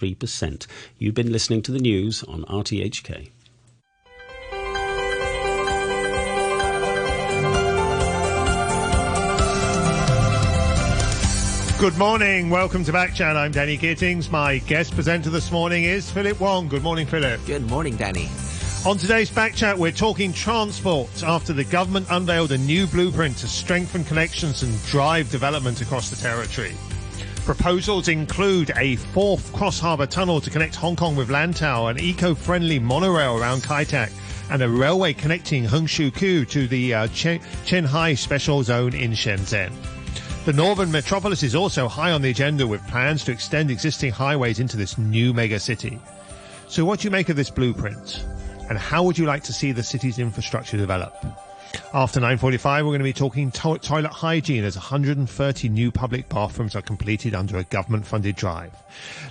3%. You've been listening to the news on RTHK. Good morning. Welcome to Backchat. I'm Danny Gittings. My guest presenter this morning is Philip Wong. Good morning, Philip. Good morning, Danny. On today's Back Chat, we're talking transport after the government unveiled a new blueprint to strengthen connections and drive development across the territory. Proposals include a fourth cross-harbour tunnel to connect Hong Kong with Lantau, an eco-friendly monorail around Kai Tak, and a railway connecting Hung Shui Kiu to the uh, Chen- Special Zone in Shenzhen. The northern metropolis is also high on the agenda with plans to extend existing highways into this new megacity. So what do you make of this blueprint? And how would you like to see the city's infrastructure develop? After 9.45, we're going to be talking to- toilet hygiene as 130 new public bathrooms are completed under a government-funded drive.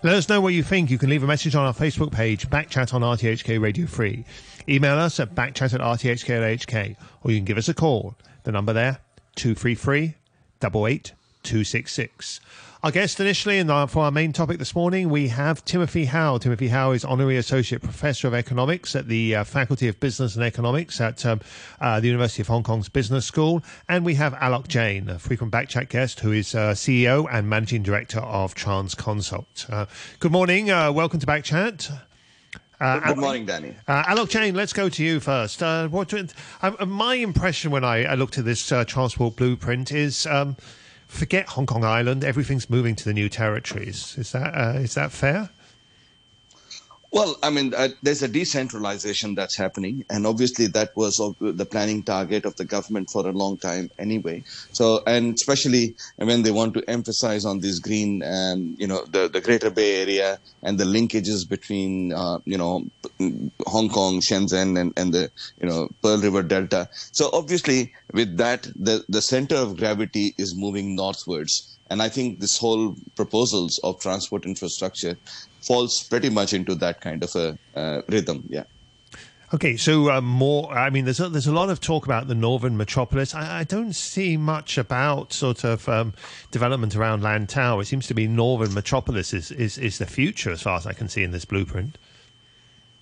Let us know what you think. You can leave a message on our Facebook page, Backchat on RTHK Radio 3. Email us at backchat at rthk.hk, or you can give us a call. The number there, 233 88 266. Our guest initially, and uh, for our main topic this morning, we have Timothy Hau. Timothy Hau is Honorary Associate Professor of Economics at the uh, Faculty of Business and Economics at um, uh, the University of Hong Kong's Business School. And we have Alok Jain, a frequent backchat guest, who is uh, CEO and Managing Director of Transconsult. Uh, good morning. Uh, welcome to Backchat. Uh, Good morning, Danny. Uh, Alok Jain, let's go to you first. Uh, what, uh, my impression when I, I, looked at this uh, transport blueprint is um, forget Hong Kong Island. Everything's moving to the new territories. Is that uh, is that fair? Well, I mean, uh, there's a decentralization that's happening, and obviously that was the planning target of the government for a long time anyway. So, and especially when they want to emphasize on this green, um, you know, the, the Greater Bay Area and the linkages between, uh, you know, Hong Kong, Shenzhen, and, and the, you know, Pearl River Delta. So obviously with that, the, the center of gravity is moving northwards. And I think this whole proposals of transport infrastructure falls pretty much into that kind of a uh, rhythm. Yeah. Okay, so uh, more. I mean, there's a, there's a lot of talk about the northern metropolis. I, I don't see much about sort of um, development around Lantau. It seems to be northern metropolis is, is is the future, as far as I can see in this blueprint.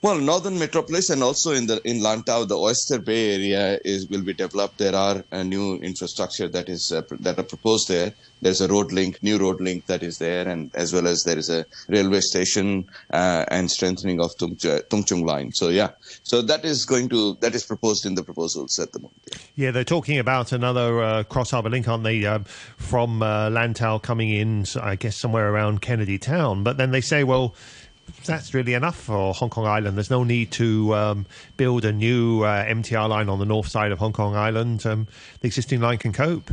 Well, northern metropolis and also in the in Lantau, the Oyster Bay area is will be developed. There are a new infrastructure that is uh, that are proposed there. There's a road link, new road link that is there, and as well as there is a railway station uh, and strengthening of Tung, Tung Chung line. So yeah, so that is going to that is proposed in the proposals at the moment. Yeah, yeah they're talking about another uh, cross harbour link, aren't they? Um, from uh, Lantau coming in, I guess somewhere around Kennedy Town, but then they say, well that's really enough for Hong Kong Island. There's no need to um, build a new uh, MTR line on the north side of Hong Kong Island. Um, the existing line can cope.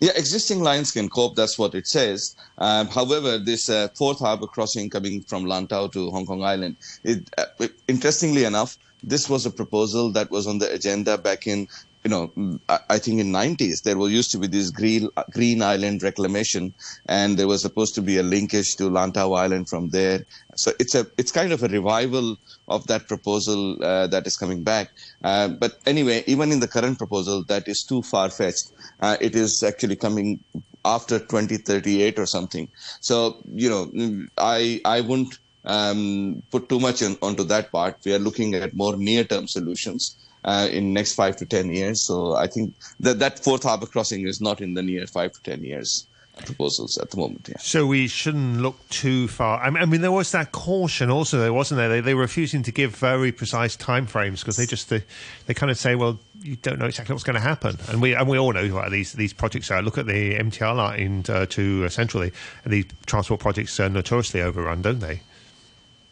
Yeah, existing lines can cope. That's what it says. Um, however, this uh, fourth harbor crossing coming from Lantau to Hong Kong Island, it, uh, interestingly enough, this was a proposal that was on the agenda back in you know, I think in 90s there was used to be this green Green Island reclamation, and there was supposed to be a linkage to Lantau Island from there. So it's a it's kind of a revival of that proposal uh, that is coming back. Uh, but anyway, even in the current proposal, that is too far fetched. Uh, it is actually coming after 2038 or something. So you know, I I wouldn't um, put too much in, onto that part. We are looking at more near term solutions uh, in next five to ten years. So I think that that fourth harbor crossing is not in the near five to ten years proposals at the moment. Yeah. So we shouldn't look too far. I mean, there was that caution also, there wasn't there? They, they were refusing to give very precise timeframes because they just they, they kind of say, well, you don't know exactly what's going to happen, and we and we all know what these these projects are. Look at the MTR line uh, to uh, centrally, and these transport projects are notoriously overrun, don't they?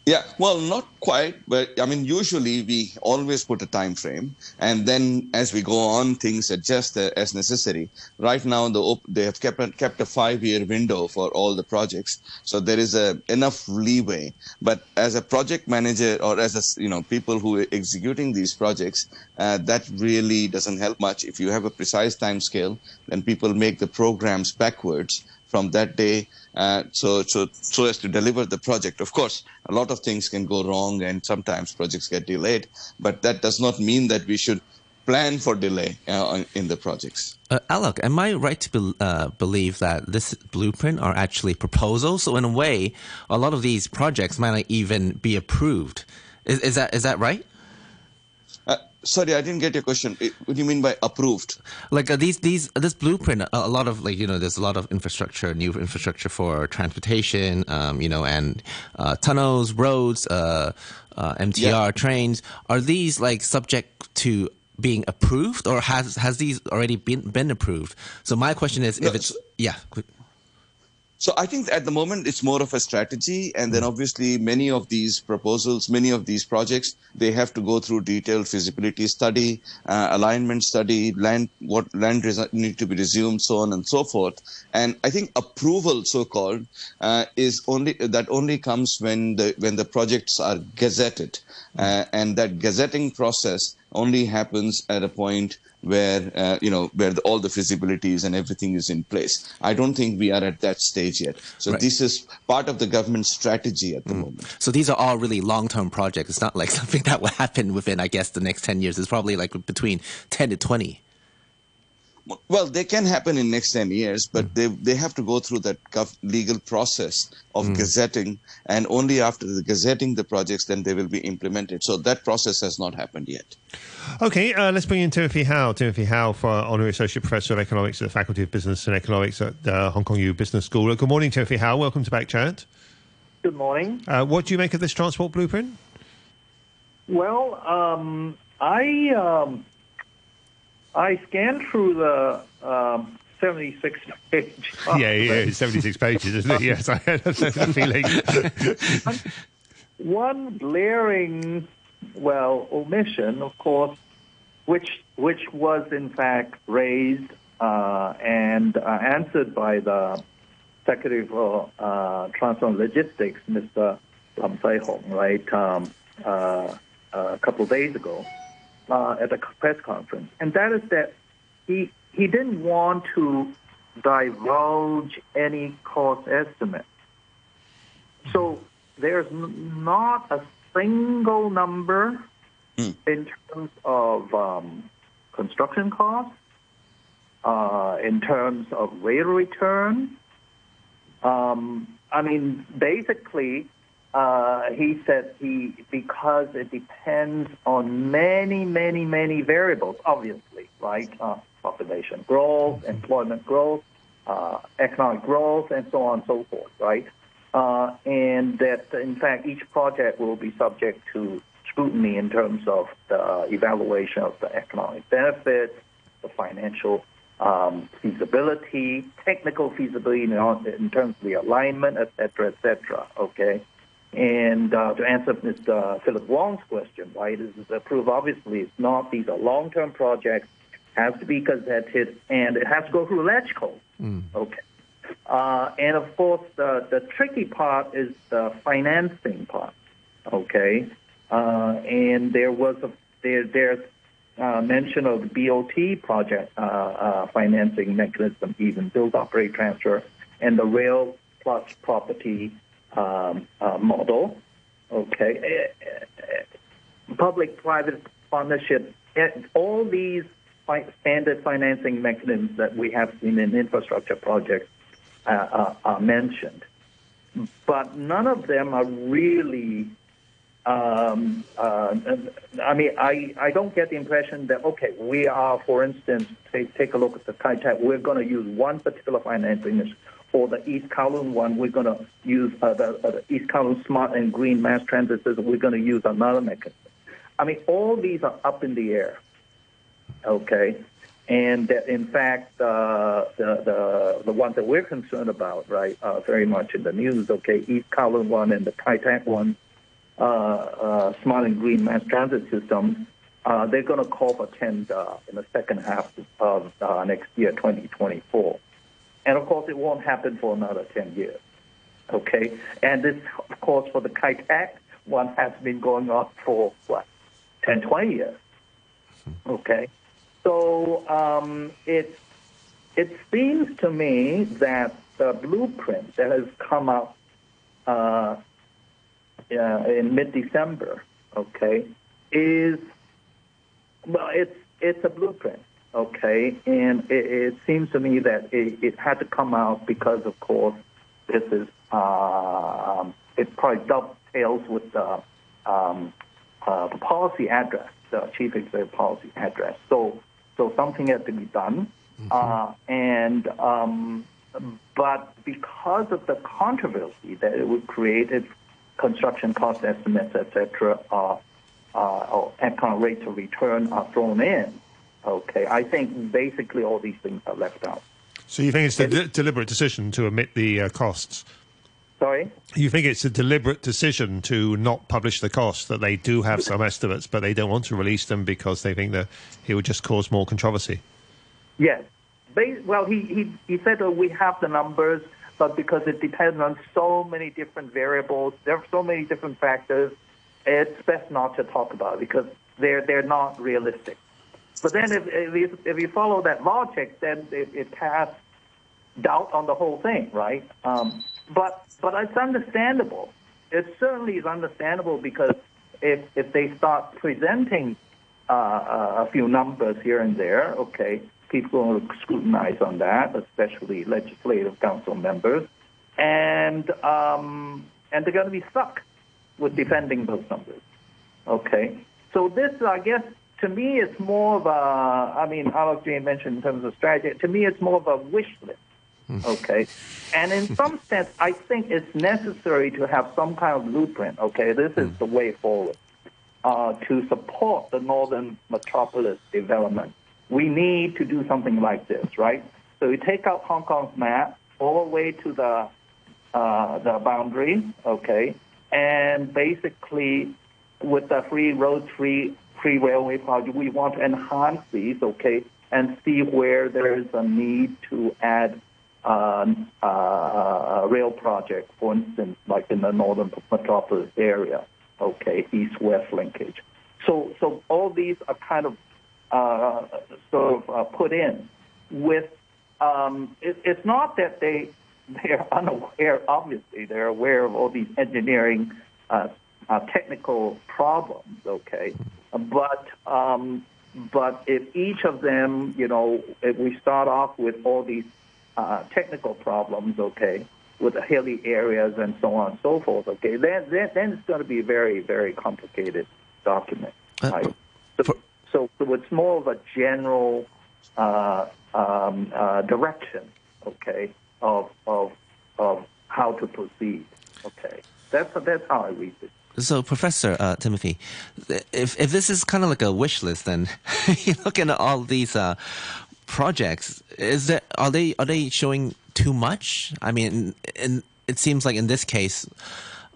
Yeah, well, not quite, but I mean, usually we always put a time frame, and then as we go on, things adjust as necessary. Right now, the op- they have kept a, kept a five year window for all the projects, so there is a enough leeway. But as a project manager or as a you know people who are executing these projects, uh, that really doesn't help much. If you have a precise time scale, then people make the programs backwards from that day uh, so, so, so as to deliver the project. Of course, a lot of things can go wrong and sometimes projects get delayed, but that does not mean that we should plan for delay uh, in the projects. Uh, am I right to be, uh, believe that this blueprint are actually proposals? So in a way, a lot of these projects might not even be approved. Is, is that is that right? Sorry, I didn't get your question. What do you mean by approved? Like uh, these, these, this blueprint, a, a, lot of like you know, there's a lot of infrastructure, new infrastructure for transportation, um, you know, and uh, tunnels, roads, uh, uh MTR yeah. trains. Are these like subject to being approved, or has has these already been been approved? So my question is, no, if it's yeah. So I think at the moment it's more of a strategy, and then obviously many of these proposals, many of these projects, they have to go through detailed feasibility study, uh, alignment study, land what land res- need to be resumed, so on and so forth. And I think approval, so called, uh, is only that only comes when the when the projects are gazetted, uh, and that gazetting process only happens at a point where uh, you know where the, all the feasibilities and everything is in place. I don't think we are at that stage yet. So right. this is part of the government strategy at the mm. moment. So these are all really long-term projects. It's not like something that will happen within, I guess, the next ten years. It's probably like between ten to twenty. Well, they can happen in next 10 years, but mm. they, they have to go through that legal process of mm. gazetting, and only after the gazetting the projects, then they will be implemented. So that process has not happened yet. Okay, uh, let's bring in Timothy Hau. Timothy Hau, for Honorary Associate Professor of Economics at the Faculty of Business and Economics at uh, Hong Kong U Business School. Good morning, Timothy Hau. Welcome to Back Chat. Good morning. Uh, what do you make of this transport blueprint? Well, um, I um, I scanned through the um, 76 page. Yeah, yeah, 76 pages, isn't it? Yes, I had that feeling. One glaring, well, omission, of course, which which was in fact raised uh, and uh, answered by the Secretary for uh, Transport and Logistics, Mr. Lam Sai Hung, right, um, uh, a couple of days ago uh, at a press conference, and that is that he he didn't want to divulge any cost estimate. So there's not a single number mm. in terms of um, construction costs, uh, in terms of rate return. Um, I mean, basically, uh, he said he because it depends on many, many, many variables. Obviously, right? Uh, population growth, employment growth, uh, economic growth, and so on and so forth. Right? Uh, and that in fact each project will be subject to scrutiny in terms of the evaluation of the economic benefits, the financial um, feasibility, technical feasibility in, in terms of the alignment, et cetera, et cetera. Okay. And uh, to answer Mr. Philip Wong's question, why it is approved, obviously it's not. These are long-term projects. Has to be gazetted, and it has to go through LegCo. Mm. Okay. Uh, and of course, the, the tricky part is the financing part. Okay. Uh, and there was a there there's uh, mention of the BOT project uh, uh, financing mechanism, even build, operate, transfer, and the rail plus property um, uh, model. Okay, public-private partnership. All these standard financing mechanisms that we have seen in infrastructure projects uh, uh, are mentioned, but none of them are really. Um, uh, I mean, I, I don't get the impression that okay, we are, for instance, take take a look at the Kai. We're going to use one particular financing for the East Kowloon one, we're going to use uh, the, uh, the, East Kowloon Smart and Green Mass Transit System. We're going to use another mechanism. I mean, all these are up in the air. Okay, and that in fact, uh, the the the ones that we're concerned about, right, are very much in the news. Okay, East Kowloon one and the Kai Tak one, uh, uh, Smart and Green Mass Transit System. Uh, they're going to call for tender in the second half of uh, next year, 2024. And of course, it won't happen for another 10 years. Okay? And this, of course, for the Kai Tak, one has been going on for, what, 10, 20 years. Okay? So um, it, it seems to me that the blueprint that has come out uh, uh, in mid-December, okay, is well, it's it's a blueprint, okay, and it, it seems to me that it, it, had to come out because, of course, this is uh, it probably dovetails with the um, uh, the policy address, the chief executive policy address. So so something had to be done, mm-hmm. uh, and um, but because of the controversy that it would create, if construction cost estimates, etc., uh, uh, or economic rates of return are thrown in, okay, I think basically all these things are left out. So you think it's a de- deliberate decision to omit the uh, costs? Sorry? You think it's a deliberate decision to not publish the costs, that they do have some estimates, but they don't want to release them because they think that it would just cause more controversy? Yes. Well, he, he, he said that we have the numbers, but because it depends on so many different variables, there are so many different factors, it's best not to talk about it because they're, they're not realistic. But then if, if, you, follow that logic, then it, it casts doubt on the whole thing, right? Um, but but it's understandable. It certainly is understandable because if if they start presenting uh, a few numbers here and there, okay, people will scrutinize on that, especially legislative council members, and um, and they're going to be stuck with defending those numbers. Okay, so this, I guess, to me, it's more of a. I mean, Alok Jain mentioned in terms of strategy. To me, it's more of a wish list. Hmm. Okay, and in some sense, I think it's necessary to have some kind of blueprint. Okay, this is hmm. the way forward uh, to support the northern metropolis development we need to do something like this, right? So we take out Hong Kong's map all the way to the uh, the boundary, okay, and basically with the free road free railway project, we want to enhance these, okay, and see where there is a need to add uh, uh, a rail project, for instance, like in the northern metropolis area, okay, east-west linkage. So, so all these are kind of uh, sort of uh, put in. With um, it, it's not that they they're unaware. Obviously, they're aware of all these engineering uh, uh, technical problems. Okay, but um, but if each of them, you know, if we start off with all these uh, technical problems, okay, with the hilly areas and so on and so forth, okay, then then, then it's going to be a very very complicated document. Uh, right? So, for, so, so it's more of a general uh, um, uh, direction, okay, of, of, of how to proceed. Okay, that's, that's how I read it. So, Professor uh, Timothy, if if this is kind of like a wish list, then you look at all these uh, projects. Is that are they are they showing too much? I mean, in, it seems like in this case,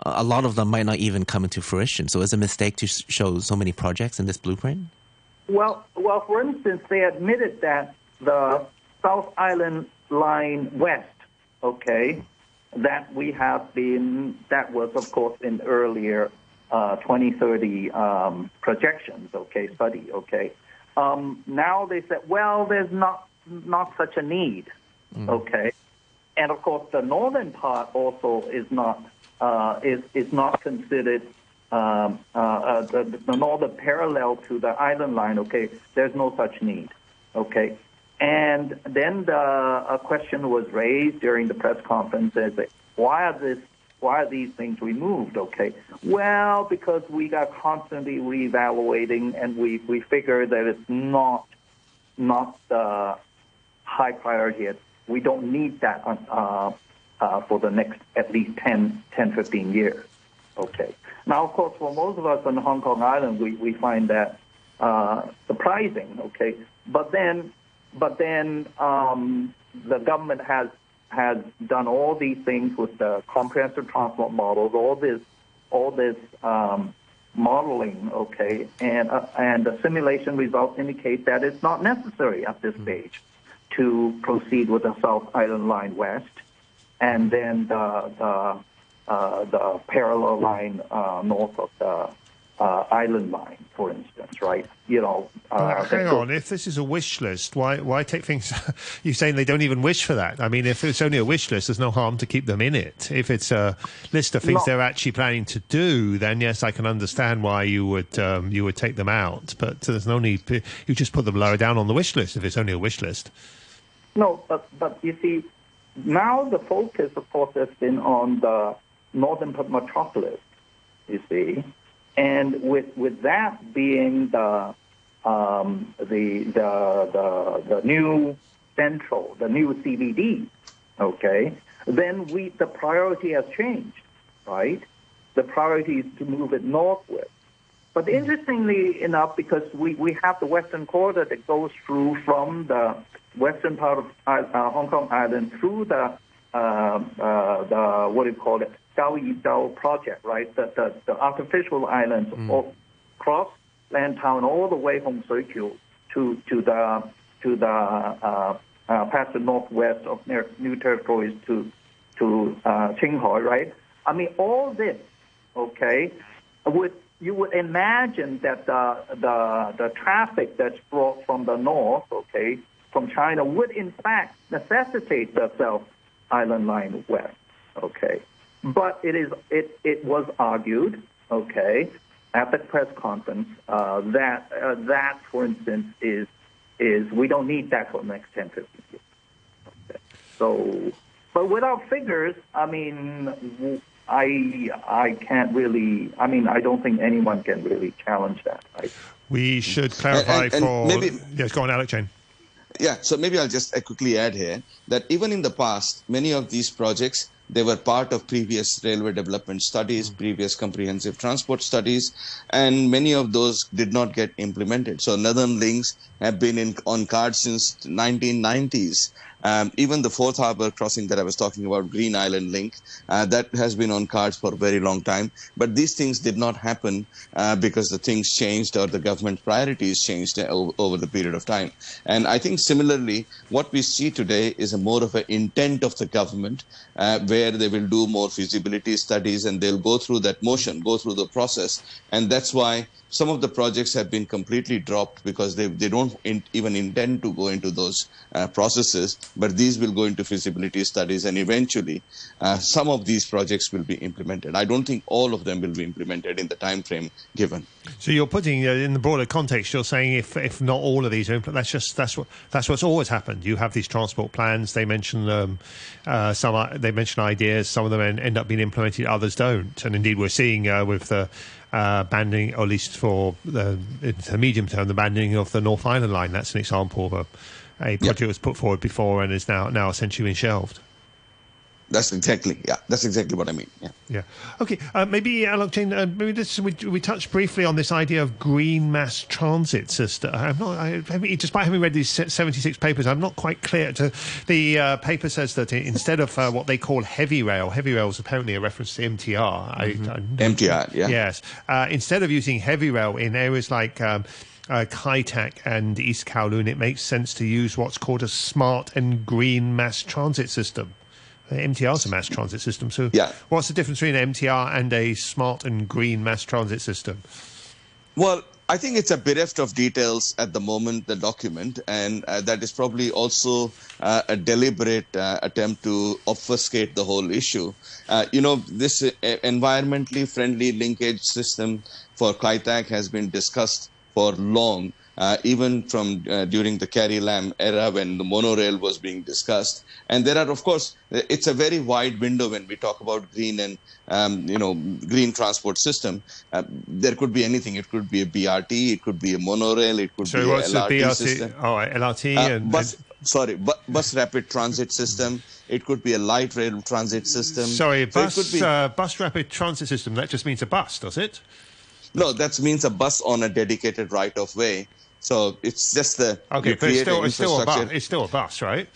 a lot of them might not even come into fruition. So, is it a mistake to show so many projects in this blueprint? Well, well, for instance, they admitted that the South Island line west, okay, that we have been, that was, of course, in earlier uh, 2030 um, projections, okay, study, okay. Um, now they said, well, there's not not such a need, mm. okay, and of course the northern part also is not uh, is is not considered um, uh, uh, the, the northern parallel to the island line, okay, there's no such need, okay. And then the a question was raised during the press conference as why are this why are these things removed? Okay, well because we are constantly reevaluating and we we figure that it's not not uh, high priority. We don't need that uh, uh, for the next at least 10, 10 15 years. Okay. Now, of course, for most of us on Hong Kong Island, we, we find that uh, surprising. Okay, but then, but then um, the government has has done all these things with the comprehensive transport models, all this, all this um, modeling. Okay, and uh, and the simulation results indicate that it's not necessary at this stage to proceed with the South Island Line West, and then the the uh, the parallel line uh, north of the uh, island line, for instance, right? You know, uh, hang on. If this is a wish list, why why take things? you're saying they don't even wish for that. I mean, if it's only a wish list, there's no harm to keep them in it. If it's a list of things Not, they're actually planning to do, then yes, I can understand why you would um, you would take them out. But there's no need. You just put them lower down on the wish list if it's only a wish list. No, but but you see, now the focus, of course, has been on the northern metropolis. You see, and with with that being the um, the, the the the new central, the new CBD, okay, then we the priority has changed, right? The priority is to move it northward. But interestingly enough, because we, we have the western corridor that goes through from the western part of uh, Hong Kong Island through the uh, uh, the what do you call it, Kau Yi Chau project, right? The, the, the artificial islands mm. across Lantau all the way from Shui to to the to the uh, uh, past the northwest of new territories to to uh, Qianhai, right? I mean, all this, okay, would you would imagine that the the the traffic that's brought from the north, okay, from China would in fact necessitate the South Island Line west, okay. But it is it it was argued, okay, at the press conference uh, that uh, that, for instance, is is we don't need that for the next 10, 15 years. Okay. So, but without figures, I mean, I I can't really. I mean, I don't think anyone can really challenge that. Right? We should clarify and, and, for. maybe, yes, go on, Alok Jain. Yeah, so maybe I'll just quickly add here that even in the past, many of these projects they were part of previous railway development studies, mm-hmm. previous comprehensive transport studies, and many of those did not get implemented. So Northern Links have been in, on cards since 1990s. Um, even the Fourth Harbor crossing that I was talking about, Green Island Link, uh, that has been on cards for a very long time. But these things did not happen uh, because the things changed or the government priorities changed over, the period of time. And I think similarly, what we see today is a more of an intent of the government uh, where they will do more feasibility studies and they'll go through that motion, go through the process. And that's why some of the projects have been completely dropped because they, they don't in, even intend to go into those uh, processes, but these will go into feasibility studies and eventually uh, some of these projects will be implemented. I don't think all of them will be implemented in the time frame given. So you're putting uh, in the broader context, you're saying if, if not all of these are implemented, that's just that's what that's what's always happened. You have these transport plans. They mention um, uh, some they mention ideas. Some of them end up being implemented, others don't. And indeed, we're seeing uh, with the uh, banning, or at least for the, the, medium term, the banning of the North Island line. That's an example of a, a project yep. was put forward before and is now now essentially been shelved. That's exactly yeah. That's exactly what I mean. Yeah. Yeah. Okay. Uh, maybe Alok Jain. Uh, maybe this, we we touched briefly on this idea of green mass transit system. I'm not. I, I despite having read these 76 papers, I'm not quite clear. To the uh, paper says that instead of uh, what they call heavy rail, heavy rail is apparently a reference to MTR. Mm-hmm. I, I, MTR. Yeah. Yes. Uh, instead of using heavy rail in areas like. Um, uh, Kai Tak and East Kowloon, it makes sense to use what's called a smart and green mass transit system. MTR is a mass transit system. So, yeah. what's the difference between an MTR and a smart and green mass transit system? Well, I think it's a bereft of details at the moment, the document, and uh, that is probably also uh, a deliberate uh, attempt to obfuscate the whole issue. Uh, you know, this uh, environmentally friendly linkage system for Kai Tak has been discussed for long uh, even from uh, during the Carrie Lam era when the monorail was being discussed. And there are, of course, it's a very wide window when we talk about green and um, you know green transport system. Uh, there could be anything. It could be a BRT. It could be a monorail. It could so be what's a LRT the BRT? system. Oh, LRT uh, and bus, sorry, bu- bus rapid transit system. It could be a light rail transit system. Sorry, bus so be, uh, bus rapid transit system. That just means a bus, does it? No, that means a bus on a dedicated right of way. So it's just the okay, but it's still, it's still a bus. It's still a bus, right?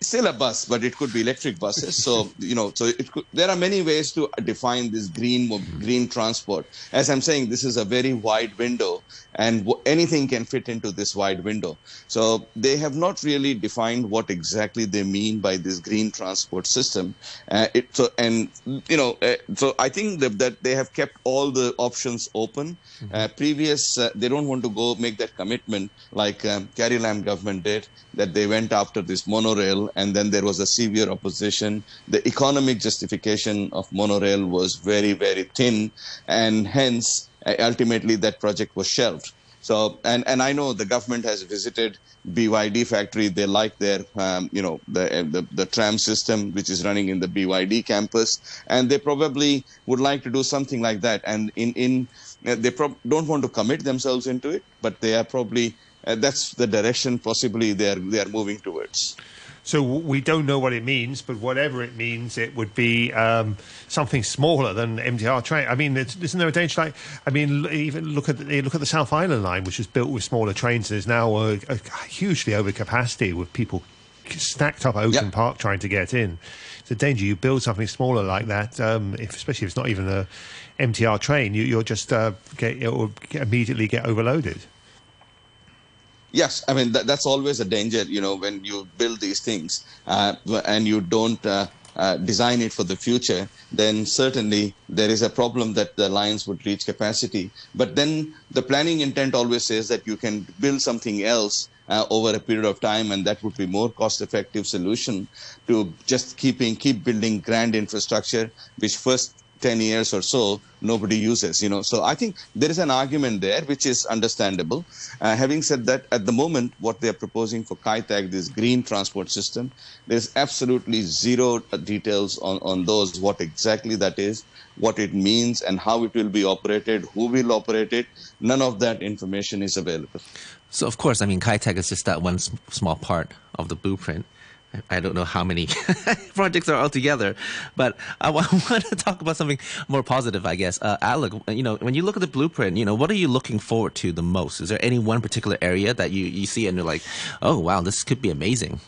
Still a bus, but it could be electric buses. So you know, so it could, there are many ways to define this green green transport. As I'm saying, this is a very wide window, and w- anything can fit into this wide window. So they have not really defined what exactly they mean by this green transport system. Uh, it, so and you know, uh, so I think that, that they have kept all the options open. Uh, previous, uh, they don't want to go make that commitment like um, Carrie Lam government did, that they went after this monorail, and then there was a severe opposition. The economic justification of monorail was very, very thin, and hence, uh, ultimately, that project was shelved. So, and, and I know the government has visited BYD factory. They like their, um, you know, the, the, the tram system which is running in the BYD campus, and they probably would like to do something like that. And in in uh, they prob- don't want to commit themselves into it, but they are probably uh, that's the direction possibly they are they are moving towards. So we don't know what it means, but whatever it means, it would be um, something smaller than MTR train. I mean, isn't there a danger? Like, I mean, even look at the, look at the South Island line, which is built with smaller trains. And there's now a, a hugely over capacity with people stacked up Ocean Yep. Park trying to get in. It's a danger. You build something smaller like that, um, if, especially if it's not even a MTR train. You, you'll just uh, get, it will get, immediately get overloaded. Yes, I mean that, that's always a danger, you know, when you build these things uh, and you don't uh, uh, design it for the future. Then certainly there is a problem that the lines would reach capacity. But then the planning intent always says that you can build something else uh, over a period of time, and that would be more cost-effective solution to just keeping keep building grand infrastructure, which first 10 years or so nobody uses you know. So i think there is an argument there which is understandable. Uh, having said that at the moment what they are proposing for Kai Tak this green transport system there's absolutely zero uh, details on, on those what exactly that is what it means and how it will be operated who will operate it. None of that information is available. So of course, I mean, Kai Tak is just that one small part of the blueprint. I- don't know how many projects are altogether, but I want to talk about something more positive, I guess. Uh, Alec, you know, when you look at the blueprint, you know, what are you looking forward to the most? Is there any one particular area that you, you see and you're like, oh wow, this could be amazing?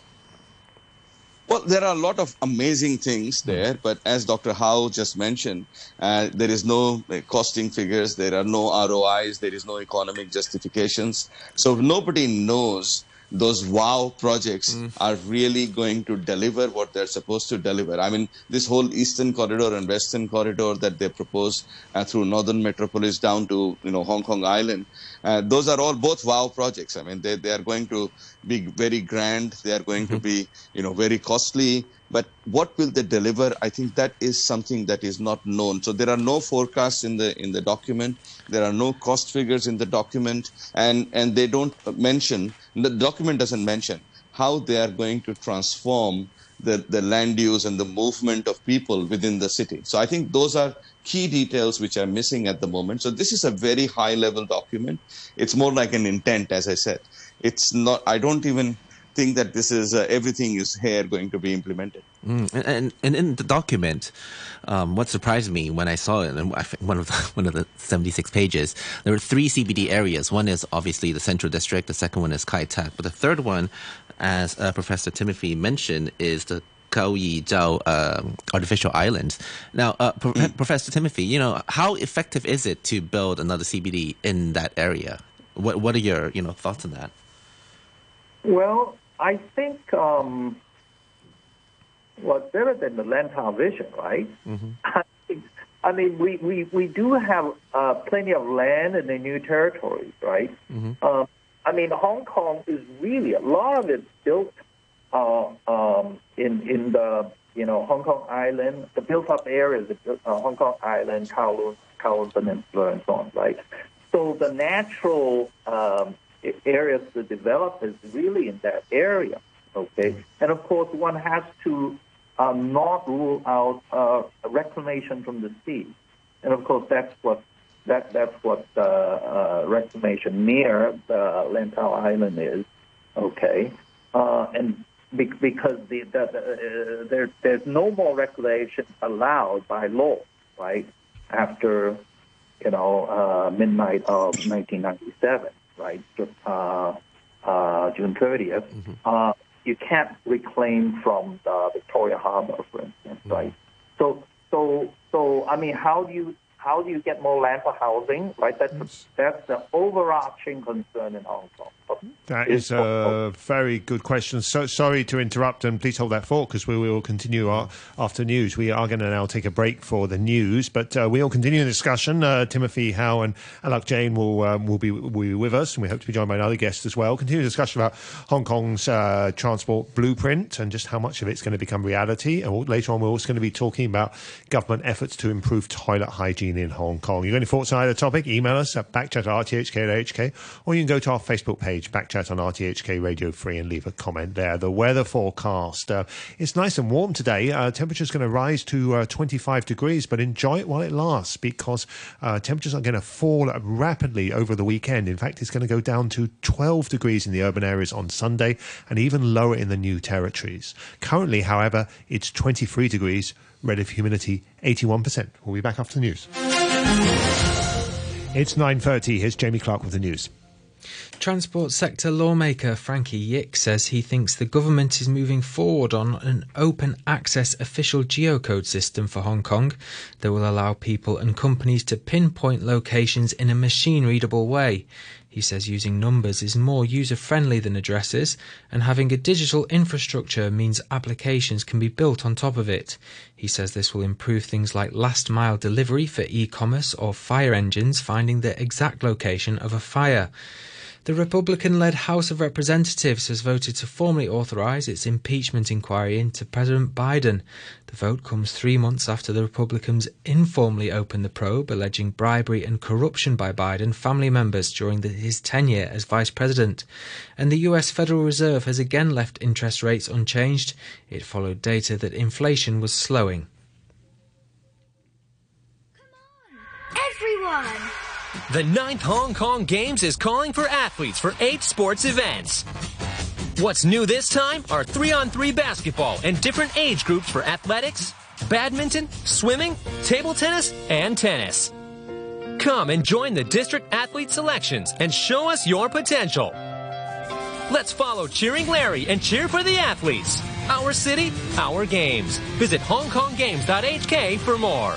Well, there are a lot of amazing things there, but as Dr. Hau just mentioned, uh, there is no uh, costing figures, there are no ROIs, there is no economic justifications. So nobody knows those wow projects are really going to deliver what they're supposed to deliver. I mean, this whole eastern corridor and western corridor that they propose uh, through northern metropolis down to you know Hong Kong Island, uh, those are all both wow projects. I mean, they they are going to be very grand. They are going to be you know very costly. But what will they deliver? I think that is something that is not known. So there are no forecasts in the in the document. There are no cost figures in the document, and and they don't mention the document doesn't mention how they are going to transform the, the land use and the movement of people within the city. So I think those are key details which are missing at the moment. So this is a very high level document. It's more like an intent, as I said. It's not. I don't even think that this is uh, everything is here going to be implemented. Mm, and, and in the document, um, what surprised me when I saw it, and one of the, one of the seventy six pages, there were three CBD areas. One is obviously the Central District. The second one is Kai Tak. But the third one, as uh, Professor Timothy mentioned, is the Kau Yi Chau um, artificial islands. Now, uh, Pro- Professor Timothy, you know how effective is it to build another CBD in that area? What What are your you know thoughts on that? Well, I think um, well, it's better than the Lantau vision, right? I, think, I mean, we, we, we do have uh, plenty of land in the new territories, right? Um, I mean, Hong Kong is really a lot of it built uh, um, in in the you know Hong Kong Island, the built-up areas, built- uh, Hong Kong Island, Kowloon, Kowloon Peninsula, and so on, right? So the natural um, areas to develop is really in that area, okay? And of course, one has to uh, not rule out uh, reclamation from the sea, and of course, that's what that that's what uh, uh, reclamation near the Lantau Island is, okay? Uh, and be- because the, the, the, uh, there there's no more reclamation allowed by law, right? After you know uh, midnight of 1997, right? Uh, uh, June 30th. Uh, you can't reclaim from the Victoria Harbour, for instance, right? So so so I mean, how do you how do you get more land for housing, right? That's that's the overarching concern in Hong Kong. Hmm. That is a very good question. So sorry to interrupt, and please hold that thought because we will continue our, after news. We are going to now take a break for the news, but uh, we'll continue the discussion. Uh, Timothy Hau and Alok Jain will um, will, be, will be with us, and we hope to be joined by another guest as well. Continue the discussion about Hong Kong's uh, transport blueprint and just how much of it's going to become reality. And later on, we're also going to be talking about government efforts to improve toilet hygiene in Hong Kong. You got any thoughts on either topic? Email us at backchat at rthk.hk, or you can go to our Facebook page page, Backchat on RTHK Radio 3, and leave a comment there. The weather forecast. Uh, it's nice and warm today. Uh, temperature's going to rise to uh, 25 degrees, but enjoy it while it lasts because uh, temperatures are going to fall rapidly over the weekend. In fact, it's going to go down to 12 degrees in the urban areas on Sunday and even lower in the new territories. Currently, however, it's 23 degrees, relative humidity 81%. We'll be back after the news. It's 9.30. Here's Jamie Clark with the news. Transport sector lawmaker Frankie Yick says he thinks the government is moving forward on an open access official geocode system for Hong Kong that will allow people and companies to pinpoint locations in a machine readable way. He says using numbers is more user friendly than addresses, and having a digital infrastructure means applications can be built on top of it. He says this will improve things like last mile delivery for e commerce or fire engines finding the exact location of a fire. The Republican led House of Representatives has voted to formally authorize its impeachment inquiry into President Biden. The vote comes three months after the Republicans informally opened the probe, alleging bribery and corruption by Biden family members during the, his tenure as vice president. And the US Federal Reserve has again left interest rates unchanged. It followed data that inflation was slowing. Everyone! The ninth Hong Kong Games is calling for athletes for eight sports events. What's new this time are three on three basketball and different age groups for athletics, badminton, swimming, table tennis, and tennis. Come and join the district athlete selections and show us your potential. Let's follow Cheering Larry and cheer for the athletes. Our city, our games. Visit hongkonggames.hk for more.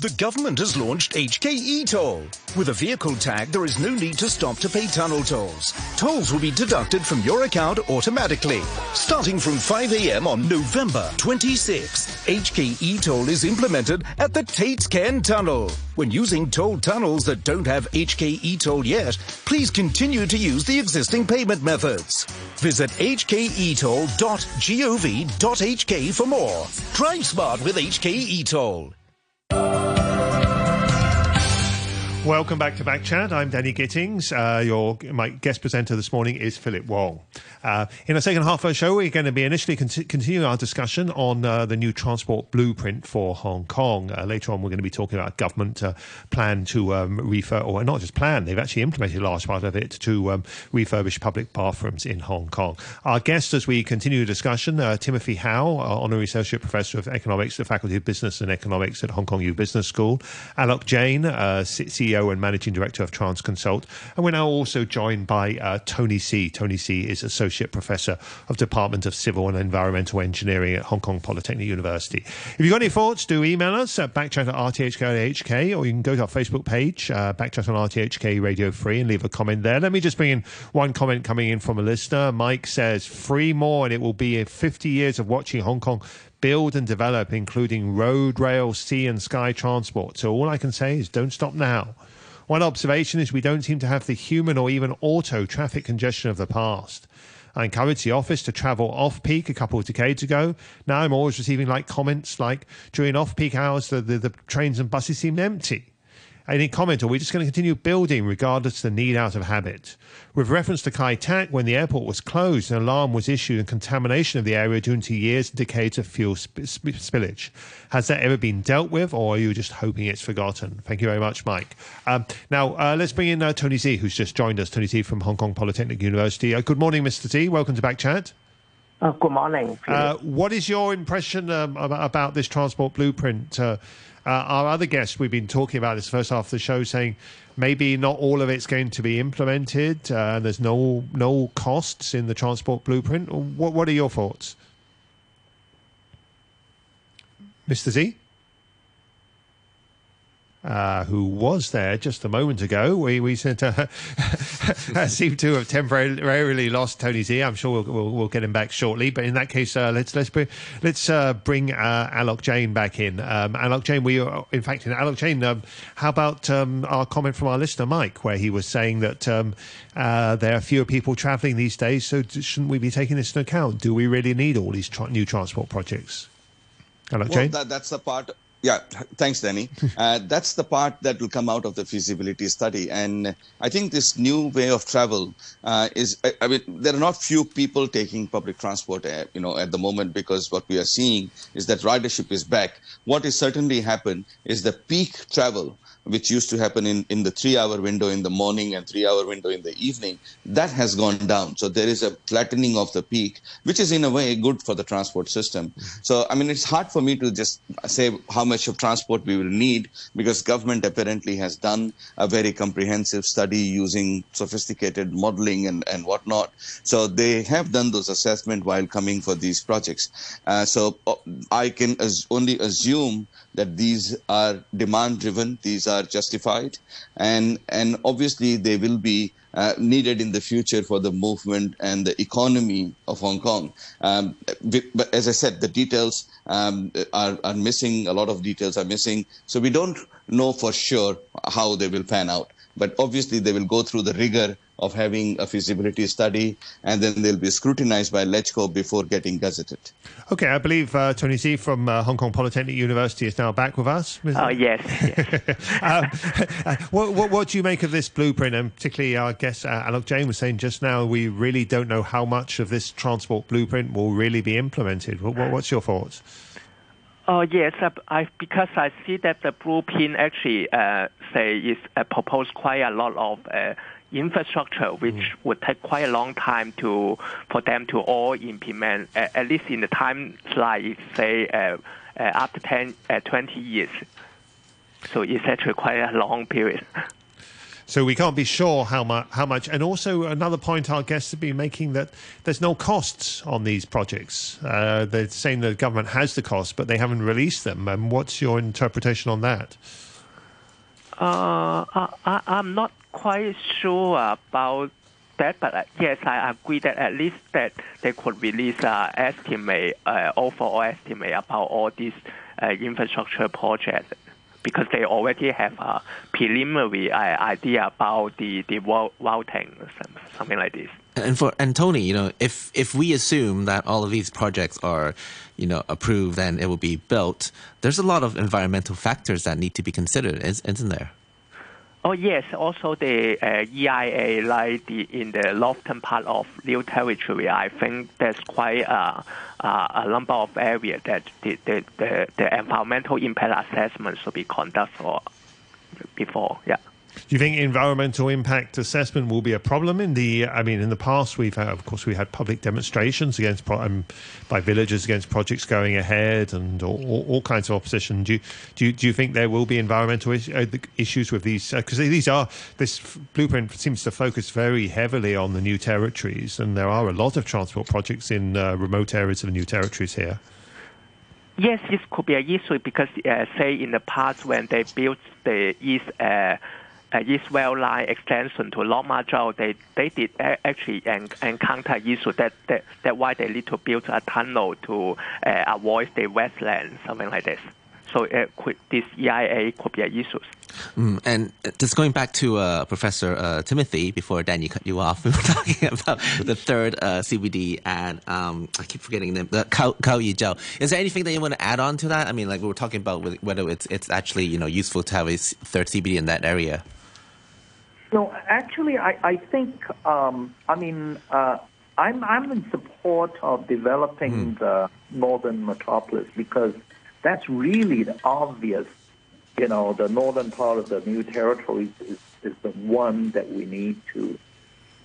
The government has launched HKeToll. With a vehicle tag, there is no need to stop to pay tunnel tolls. Tolls will be deducted from your account automatically. Starting from 5 a.m. on November 26, HKeToll is implemented at the Tate's Cairn Tunnel. When using toll tunnels that don't have HKeToll yet, please continue to use the existing payment methods. Visit hketoll.gov.hk for more. Drive smart with HKeToll. Música Welcome back to Backchat. I'm Danny Gittings. Uh, your my guest presenter this morning is Philip Wong. Uh, in the second half of the show, we're going to be initially con- continuing our discussion on uh, the new transport blueprint for Hong Kong. Uh, later on, we're going to be talking about government uh, plan to um, refurb, or not just plan, they've actually implemented a large part of it to um, refurbish public bathrooms in Hong Kong. Our guest, as we continue the discussion, uh, Timothy Hau, Honorary Associate Professor of Economics at the Faculty of Business and Economics at Hong Kong U Business School, Alok Jain, CEO and Managing Director of Transconsult, and we're now also joined by Tony Sze. Tony Sze is Associate Associate Professor of Department of Civil and Environmental Engineering at Hong Kong Polytechnic University. If you've got any thoughts, do email us at backchat at rthk.hk or you can go to our Facebook page, uh, backchat on RTHK Radio 3, and leave a comment there. Let me just bring in one comment coming in from a listener. Mike says, free more, and it will be 50 years of watching Hong Kong build and develop, including road, rail, sea, and sky transport. So all I can say is don't stop now. One observation is we don't seem to have the human or even auto traffic congestion of the past. I encouraged the office to travel off peak a couple of decades ago. Now I'm always receiving like comments like during off peak hours the, the, the trains and buses seemed empty. Any comment, or are we just going to continue building regardless of the need out of habit? With reference to Kai Tak, when the airport was closed, an alarm was issued and contamination of the area due to years and decades of fuel sp- sp- spillage. Has that ever been dealt with, or are you just hoping it's forgotten? Thank you very much, Mike. Um, now, uh, let's bring in uh, Tony Sze, who's just joined us. Tony Sze from Hong Kong Polytechnic University. Uh, good morning, Mr. Sze. Welcome to Back Chat. Uh, good morning. Uh, what is your impression um, about, about, this transport blueprint? Uh, uh, our other guests, we've been talking about this first half of the show, saying maybe not all of it's going to be implemented. Uh, there's no no costs in the transport blueprint. What what are your thoughts, Mr. Sze? Uh, who was there just a moment ago. We we sent a, seem to have temporarily lost Tony Sze. I'm sure we'll, we'll, we'll get him back shortly. But in that case, uh, let's let's bring, let's uh, bring uh, Alok Jain back in. Um, Alok Jain, we are, in fact in Alok Jain. Um, how about um, our comment from our listener Mike, where he was saying that um, uh, there are fewer people travelling these days, so shouldn't we be taking this into account? Do we really need all these tra- new transport projects? Alok well, Jain? That, that's the part yeah, thanks, Danny. Uh, that's the part that will come out of the feasibility study, and I think this new way of travel uh, is. I, I, mean, there are not few people taking public transport, uh, you know, at the moment because what we are seeing is that ridership is back. What is certainly happened is the peak travel which used to happen in, in the three hour window in the morning and three hour window in the evening, that has gone down. So there is a flattening of the peak, which is in a way good for the transport system. So, I mean, it's hard for me to just say how much of transport we will need because government apparently has done a very comprehensive study using sophisticated modeling and, and whatnot. So they have done those assessment while coming for these projects. Uh, so uh, I can as only assume that these are demand driven, these are justified, and and obviously they will be uh, needed in the future for the movement and the economy of Hong Kong. Um, but as I said, the details um, are, are missing. A lot of details are missing, so we don't know for sure how they will pan out. But obviously, they will go through the rigor of having a feasibility study, and then they'll be scrutinized by LegCo before getting gazetted. Okay, I believe uh, Tony Sze from uh, Hong Kong Polytechnic University is now back with us. Oh, yes. yes. um, what, what, what, do you make of this blueprint? And particularly, I guess uh, Alok Jain was saying just now, we really don't know how much of this transport blueprint will really be implemented. What, what's your thoughts? Oh yes, uh, I, because I see that the blueprint actually uh, say is uh, proposed quite a lot of uh, infrastructure, which mm. would take quite a long time to for them to all implement. Uh, at least in the time slide, say uh, uh, after 10, uh, 20 years. So it's actually quite a long period. So we can't be sure how much. How much, and also another point our guests have been making that there's no costs on these projects. Uh, they're saying the government has the costs, but they haven't released them. And what's your interpretation on that? Uh, I, am not quite sure about that, but uh, yes, I agree that at least that they could release uh, estimate, uh, overall estimate about all these uh, infrastructure projects because they already have a preliminary idea about the the routing, something like this. And for and Tony, you know, if if we assume that all of these projects are, you know, approved and it will be built, there's a lot of environmental factors that need to be considered, isn't there? Oh yes, also the uh, EIA, like the in the northern part of New Territory, I think there's quite a, a number of areas that the, the, the, the environmental impact assessment should be conducted for before. Yeah. Do you think environmental impact assessment will be a problem in the? I mean, in the past, we've had, of course we had public demonstrations against um, by villagers against projects going ahead and all, all, kinds of opposition. Do you, do you, do you think there will be environmental is, uh, issues with these? Because uh, these are this blueprint seems to focus very heavily on the new territories, and there are a lot of transport projects in uh, remote areas of the new territories here. Yes, this could be an issue because, uh, say, in the past when they built the east uh, uh, Line extension to Lok Ma they, they did actually encounter issue that, that that why they need to build a tunnel to uh, avoid the wetland, something like this. So uh, could, this EIA could be an issue. Mm, and just going back to uh, Professor uh, Timothy, before Danny cut you off, we were talking about the third uh, CBD and um, I keep forgetting the Kau, Kau Yi. Is there anything that you want to add on to that? I mean, like we were talking about whether it's it's actually you know useful to have a third CBD in that area. No, actually, I, I think, um, I mean, uh, I'm, I'm in support of developing mm. the northern metropolis because that's really the obvious, you know, the northern part of the new territories is, is the one that we need to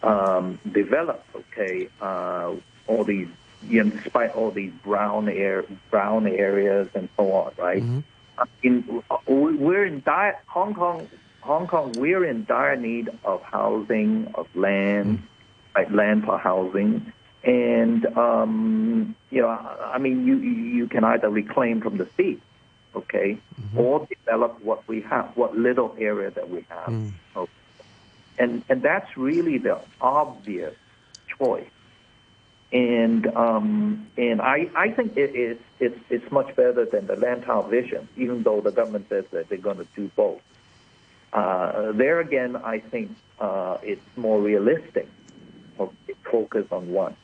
um, develop, okay? Uh, all these, you know, despite all these brown air, brown areas and so on, right? Mm-hmm. I mean, we're in dire Hong Kong. Hong Kong, we're in dire need of housing, of land, right, land for housing, and um, you know, I mean, you you can either reclaim from the sea, okay, or develop what we have, what little area that we have, okay. and and that's really the obvious choice. And um, and I, I think it is it's, it's much better than the Lantau vision, even though the government says that they're going to do both. Uh, there again, I think uh, it's more realistic. Okay, focus on one,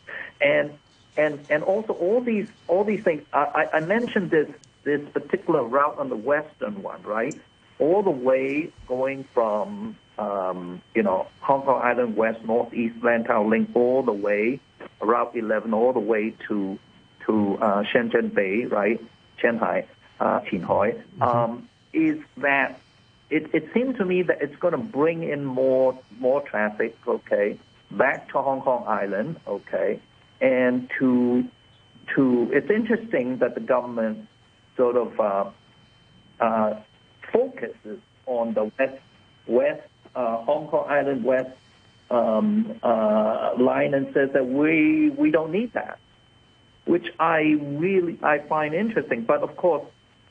and and and also all these all these things. I, I mentioned this this particular route on the western one, right? All the way going from um, you know Hong Kong Island West Northeast Lantau Link all the way Route 11 all the way to to uh, Shenzhen Bay, right? Shanghai, uh, Qianhai, um, is that it, it seemed to me that it's going to bring in more more traffic, okay, back to Hong Kong Island, okay, and to to it's interesting that the government sort of uh, uh, focuses on the west west uh, Hong Kong Island West um, uh, line and says that we we don't need that, which I really I find interesting. But of course,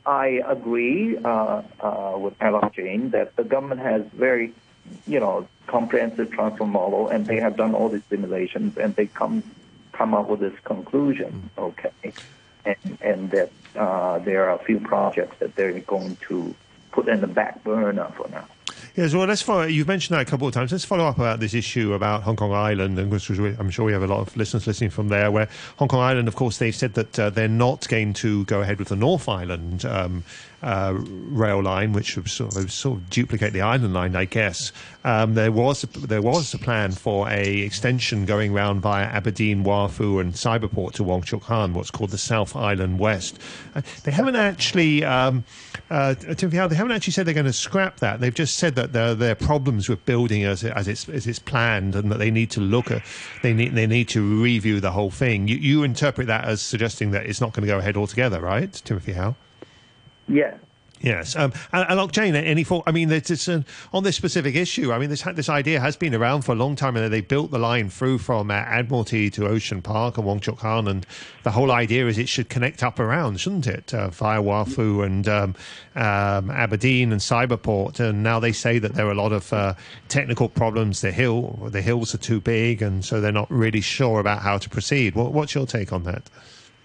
I agree uh, uh, with Alok Jain that the government has very, you know, comprehensive transfer model, and they have done all these simulations, and they come come up with this conclusion. Okay, and and that uh, there are a few projects that they're going to put in the back burner for now. Yes, well, let's follow. You've mentioned that a couple of times. Let's follow up about this issue about Hong Kong Island, and I'm sure we have a lot of listeners listening from there. Where Hong Kong Island, of course, they've said that uh, they're not going to go ahead with the North Island um, uh, rail line, which would sort of, sort of duplicate the island line, I guess. Um, there was a, there was a plan for a extension going round via Aberdeen, Wah Fu, and Cyberport to Wong Chuk Han, what's called the South Island West. Uh, they haven't actually, um, uh, Timothy Hau, they haven't actually said they're going to scrap that. They've just said that there, there are problems with building as, as it's as it's planned, and that they need to look at they need they need to review the whole thing. You, you interpret that as suggesting that it's not going to go ahead altogether, right, Timothy Hau? Yeah. Yes, um, and, and look, Jain. Any thought? I mean, it's, it's an, on this specific issue. I mean, this this idea has been around for a long time, and they built the line through from uh, Admiralty to Ocean Park and Wong Chuk Han, and the whole idea is it should connect up around, shouldn't it, uh, via Wah Fu and um, um, Aberdeen and Cyberport. And now they say that there are a lot of uh, technical problems. The hill, the hills are too big, and so they're not really sure about how to proceed. What, what's your take on that?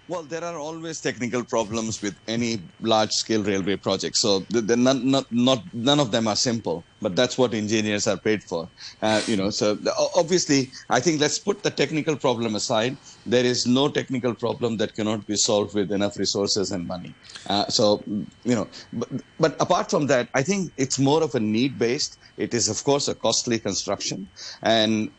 Well, there are always technical problems with any large-scale railway project. So none, not, not, none of them are simple, but that's what engineers are paid for. Uh, you know, so obviously, I think let's put the technical problem aside. There is no technical problem that cannot be solved with enough resources and money. Uh, so, you know, but, but apart from that, I think it's more of a need-based. It is, of course, a costly construction, and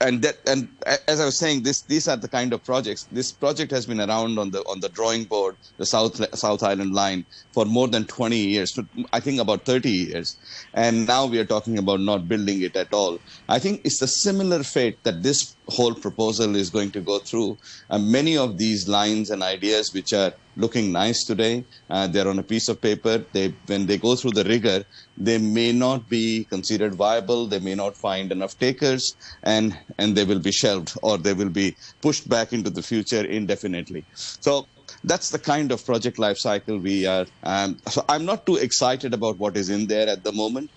and that and as I was saying, this these are the kind of projects. This project has been around on the on the drawing board, the South South Island line, for more than 20 years. I think about 30 years, and now we are talking about not building it at all. I think it's a similar fate that this whole proposal is going to go through. Many of these lines and ideas, which are looking nice today, uh, they're on a piece of paper. They, when they go through the rigor, they may not be considered viable. They may not find enough takers, and and they will be shelved or they will be pushed back into the future indefinitely. So that's the kind of project life cycle we are. Um, so I'm not too excited about what is in there at the moment.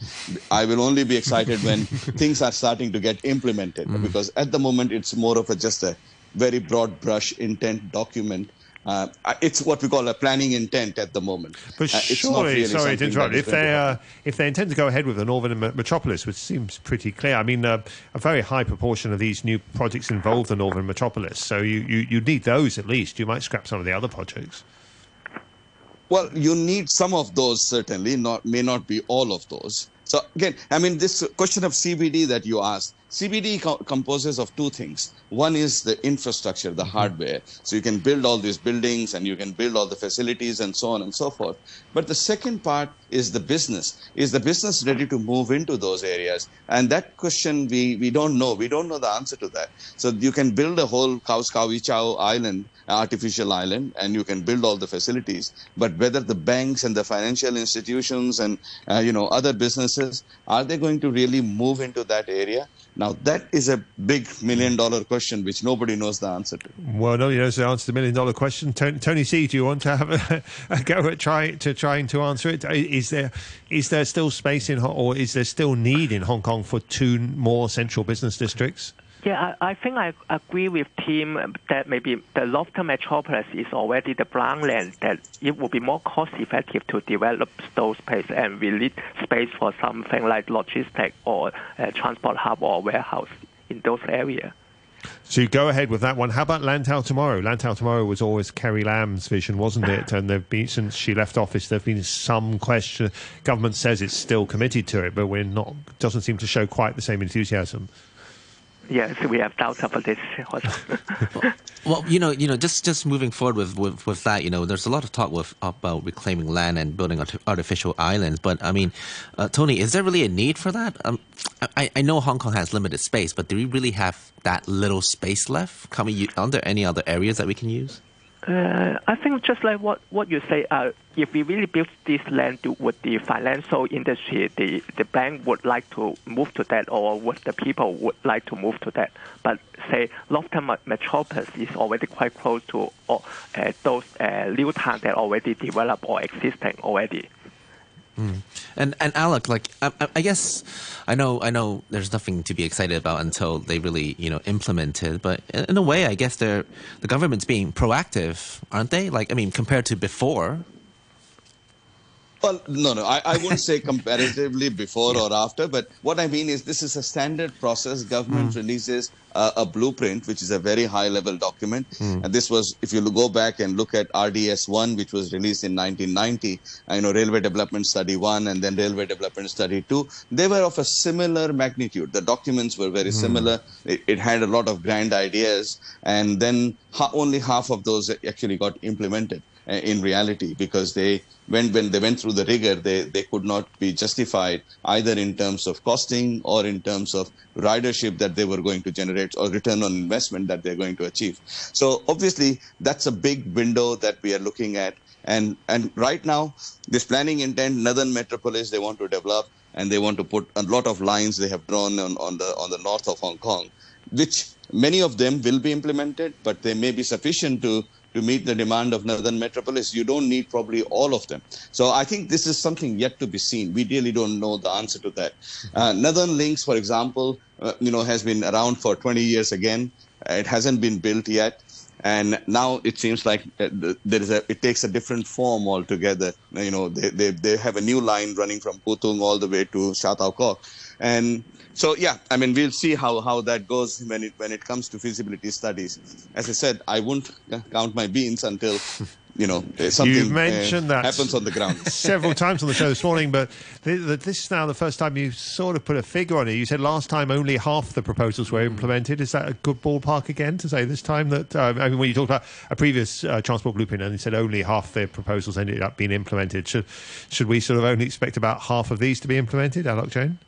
I will only be excited when things are starting to get implemented mm. because at the moment it's more of a just a very broad brush intent document uh, it's what we call a planning intent at the moment. But uh, surely, really sorry to interrupt, if they uh, if they intend to go ahead with the Northern Metropolis, which seems pretty clear, I mean, uh, a very high proportion of these new projects involve the Northern Metropolis, so you, you, you need those at least. You might scrap some of the other projects. Well, you need some of those certainly, not may not be all of those. So again, I mean, this question of CBD that you asked, CBD co- composes of two things. One is the infrastructure, the mm-hmm. hardware. So you can build all these buildings and you can build all the facilities and so on and so forth. But the second part is the business. Is the business ready to move into those areas? And that question we, we don't know. We don't know the answer to that. So you can build a whole Kaus Kau Yi Chau island, artificial island, and you can build all the facilities. But whether the banks and the financial institutions and uh, you know other businesses are they going to really move into that area? Now that is a big million dollar question which nobody knows the answer to. Well, nobody knows the answer to the million dollar question. Tony, Sze, do you want to have a, a go at try to trying to answer it? Is there is there still space in, or is there still need in Hong Kong for two more central business districts? Yeah, I, I think I agree with Tim that maybe the Northern Metropolis is already the brown land that it would be more cost-effective to develop those space and we need space for something like logistics or uh, transport hub or warehouse in those areas. So go ahead with that one. How about Lantau Tomorrow? Lantau Tomorrow was always Carrie Lam's vision, wasn't it? And there've been since she left office, there've been some question. Government says it's still committed to it, but we're not. Doesn't seem to show quite the same enthusiasm. Yes, we have doubts about this. well, you know, you know, just just moving forward with, with, with that, you know, there's a lot of talk with, about reclaiming land and building artificial islands. But I mean, uh, Tony, is there really a need for that? Um, I, I know Hong Kong has limited space, but do we really have that little space left? Can we? Are there any other areas that we can use? Uh, I think just like what, what you say, uh, if we really build this land, to, would the financial industry, the, the bank would like to move to that, or would the people would like to move to that? But say Northern Metropolis is already quite close to uh, those uh, new towns that already developed or existing already. Mm. And and Alok, like I, I, guess I know I know there's nothing to be excited about until they really you know implement it. But in a way, I guess they're the government's being proactive, aren't they? Like I mean, compared to before. Well, no, no, I, I wouldn't say comparatively before yeah. or after, but what I mean is this is a standard process. Government mm. releases uh, a blueprint, which is a very high level document. Mm. And this was, if you go back and look at RDS 1, which was released in 1990, I know Railway Development Study 1 and then Railway Development Study 2, they were of a similar magnitude. The documents were very mm. similar. It, it, had a lot of grand ideas, and then ha- only half of those actually got implemented Uh, in reality because they when when they went through the rigor, they, they could not be justified either in terms of costing or in terms of ridership that they were going to generate or return on investment that they're going to achieve. So obviously that's a big window that we are looking at. And and right now, this planning intent, Northern Metropolis, they want to develop and they want to put a lot of lines they have drawn on, on the on the north of Hong Kong, which many of them will be implemented, but they may be sufficient to to meet the demand of Northern Metropolis. You don't need probably all of them. So I think this is something yet to be seen. We really don't know the answer to that. Uh, Northern Links, for example, uh, you know, has been around for 20 years again. It hasn't been built yet. And now it seems like uh, there is a, it takes a different form altogether. You know, they, they, they have a new line running from Kwu Tung all the way to Sha Tau Kok. And so yeah, I mean we'll see how, how that goes when it when it comes to feasibility studies. As I said, I won't count my beans until you know something You've mentioned uh, that happens on the ground several times on the show this morning. But this is now the first time you sort of put a figure on it. You said last time only half the proposals were implemented. Is that a good ballpark again to say this time that uh, I mean when you talked about a previous uh, transport blueprint and you said only half the proposals ended up being implemented? Should should we sort of only expect about half of these to be implemented, Alok Jain?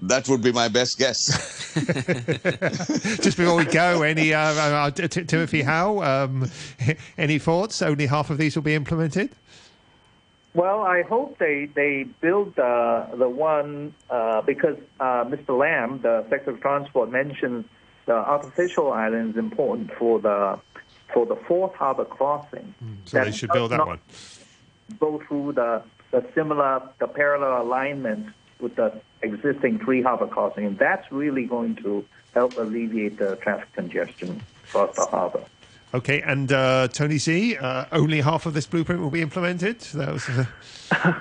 That would be my best guess. Just before we go, any uh, uh, t- Timothy Hau, um, any thoughts? Only half of these will be implemented. Well, I hope they they build uh, the one uh, because uh, Mr. Lam, the Secretary of Transport, mentioned the artificial island is important for the for the fourth harbor crossing. Mm, so they should build that one. Go through the the similar the parallel alignment with the existing three harbor crossing, and that's really going to help alleviate the traffic congestion across the harbor. Okay, and uh, Tony Sze, uh, only half of this blueprint will be implemented. That was. Uh...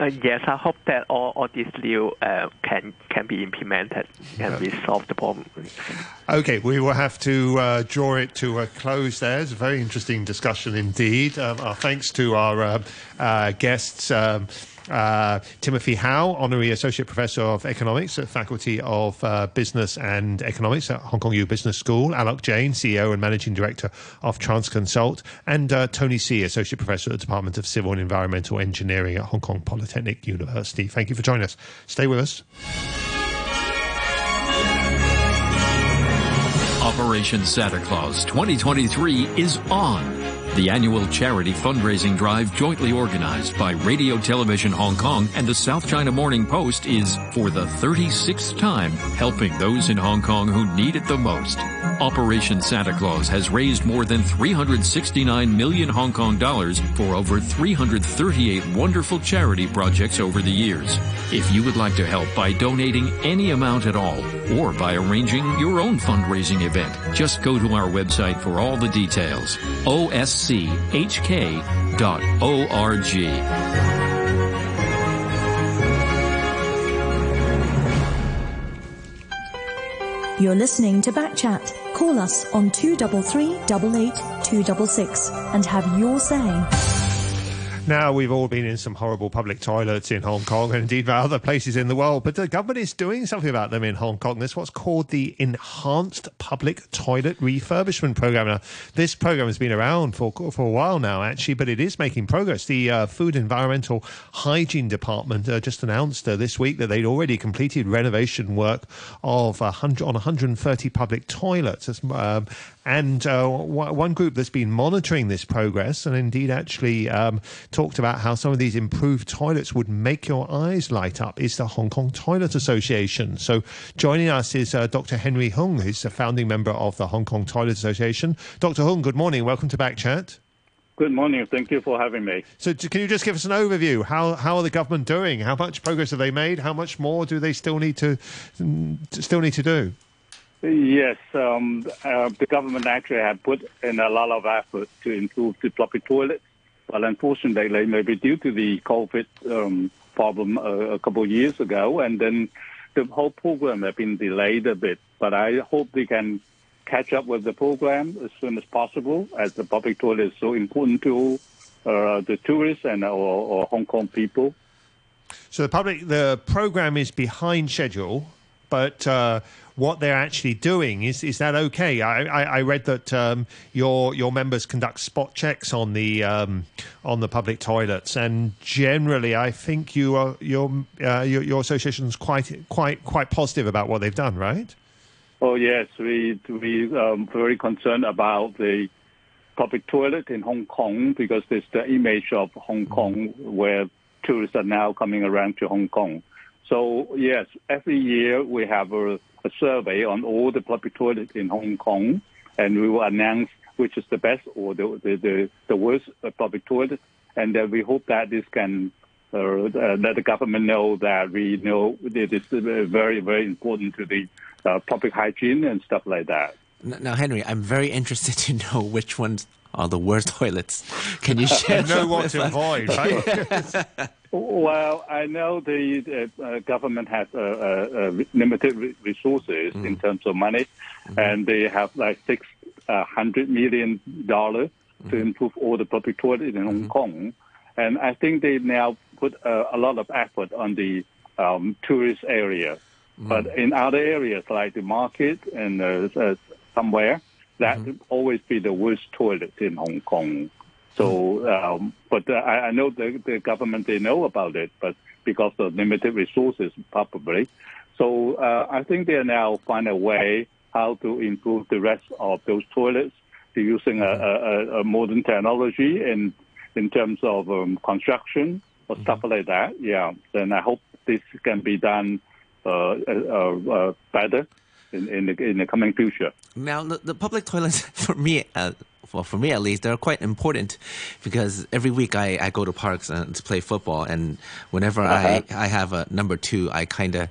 uh yes, I hope that all, all these new uh, can can be implemented and yeah. resolve the problem. Okay, we will have to uh, draw it to a close. There, it's a very interesting discussion indeed. Um, our thanks to our uh, guests. Um, uh, Timothy Hau, Honorary Associate Professor of Economics at Faculty of uh, Business and Economics at Hong Kong U Business School, Alok Jain, CEO and Managing Director of Transconsult, and uh, Tony Sze, Associate Professor at the Department of Civil and Environmental Engineering at Hong Kong Polytechnic University. Thank you for joining us. Stay with us. Operation Santa Claus 2023 is on. The annual charity fundraising drive jointly organized by Radio Television Hong Kong and the South China Morning Post is, for the 36th time, helping those in Hong Kong who need it the most. Operation Santa Claus has raised more than 369 million Hong Kong dollars for over 338 wonderful charity projects over the years. If you would like to help by donating any amount at all or by arranging your own fundraising event, just go to our website for all the details. oschk.org. You're listening to Backchat. Call us on 233 88 266 and have your say. Now, we've all been in some horrible public toilets in Hong Kong and indeed other places in the world, but the government is doing something about them in Hong Kong. This is what's called the Enhanced Public Toilet Refurbishment Program. Now, this program has been around for, for a while now, actually, but it is making progress. The uh, Food Environmental Hygiene Department uh, just announced uh, this week that they'd already completed renovation work of 100, on 130 public toilets. Um, and uh, one group that's been monitoring this progress and indeed actually um, talked about how some of these improved toilets would make your eyes light up is the Hong Kong Toilet Association. So joining us is uh, Dr. Henry Hung, who's a founding member of the Hong Kong Toilet Association. Dr. Hung, good morning. Welcome to Backchat. Good morning. Thank you for having me. So, can you just give us an overview? How how are the government doing? How much progress have they made? How much more do they still need to still need to do? Yes, um, uh, the government actually have put in a lot of effort to improve the public toilets, but unfortunately, maybe due to the COVID um, problem uh, a couple of years ago, and then the whole program has been delayed a bit. But I hope they can catch up with the program as soon as possible, as the public toilet is so important to uh, the tourists and our, our Hong Kong people. So the public, the program is behind schedule, but uh, what they're actually doing. Is is that okay? I, I, I read that um, your your members conduct spot checks on the um, on the public toilets, and generally, I think you are your uh, your, your association's quite quite quite positive about what they've done, right? Oh yes, we we um, very concerned about the public toilet in Hong Kong because there's the image of Hong Kong where tourists are now coming around to Hong Kong. So yes, every year we have a a survey on all the public toilets in Hong Kong, and we will announce which is the best or the the, the, the worst public toilet, and uh, we hope that this can uh, uh, let the government know that we know it is very very important to the uh, public hygiene and stuff like that. Now, Henry, I'm very interested to know which ones are the worst toilets. Can you share? know what to avoid, right? well, I know the uh, government has uh, uh, limited resources mm. in terms of money, mm-hmm. and they have like six uh, hundred million dollars mm-hmm. to improve all the public toilets in Hong mm-hmm. Kong, and I think they now put uh, a lot of effort on the um, tourist area. Mm. But in other areas like the market and uh, somewhere, that mm-hmm. always be the worst toilet in Hong Kong. So, um, but uh, I, I know the, the government they know about it, but because of limited resources, probably. So uh, I think they are now find a way how to improve the rest of those toilets. They're using a, a, a modern technology in in terms of um, construction or mm-hmm. stuff like that. Yeah, and I hope this can be done uh, uh, uh better in, in the, in the coming future. Now, the, the public toilets, for me, uh, well, for me at least, they're quite important because every week I, I go to parks and to play football, and whenever uh-huh. I, I have a number two, I kind of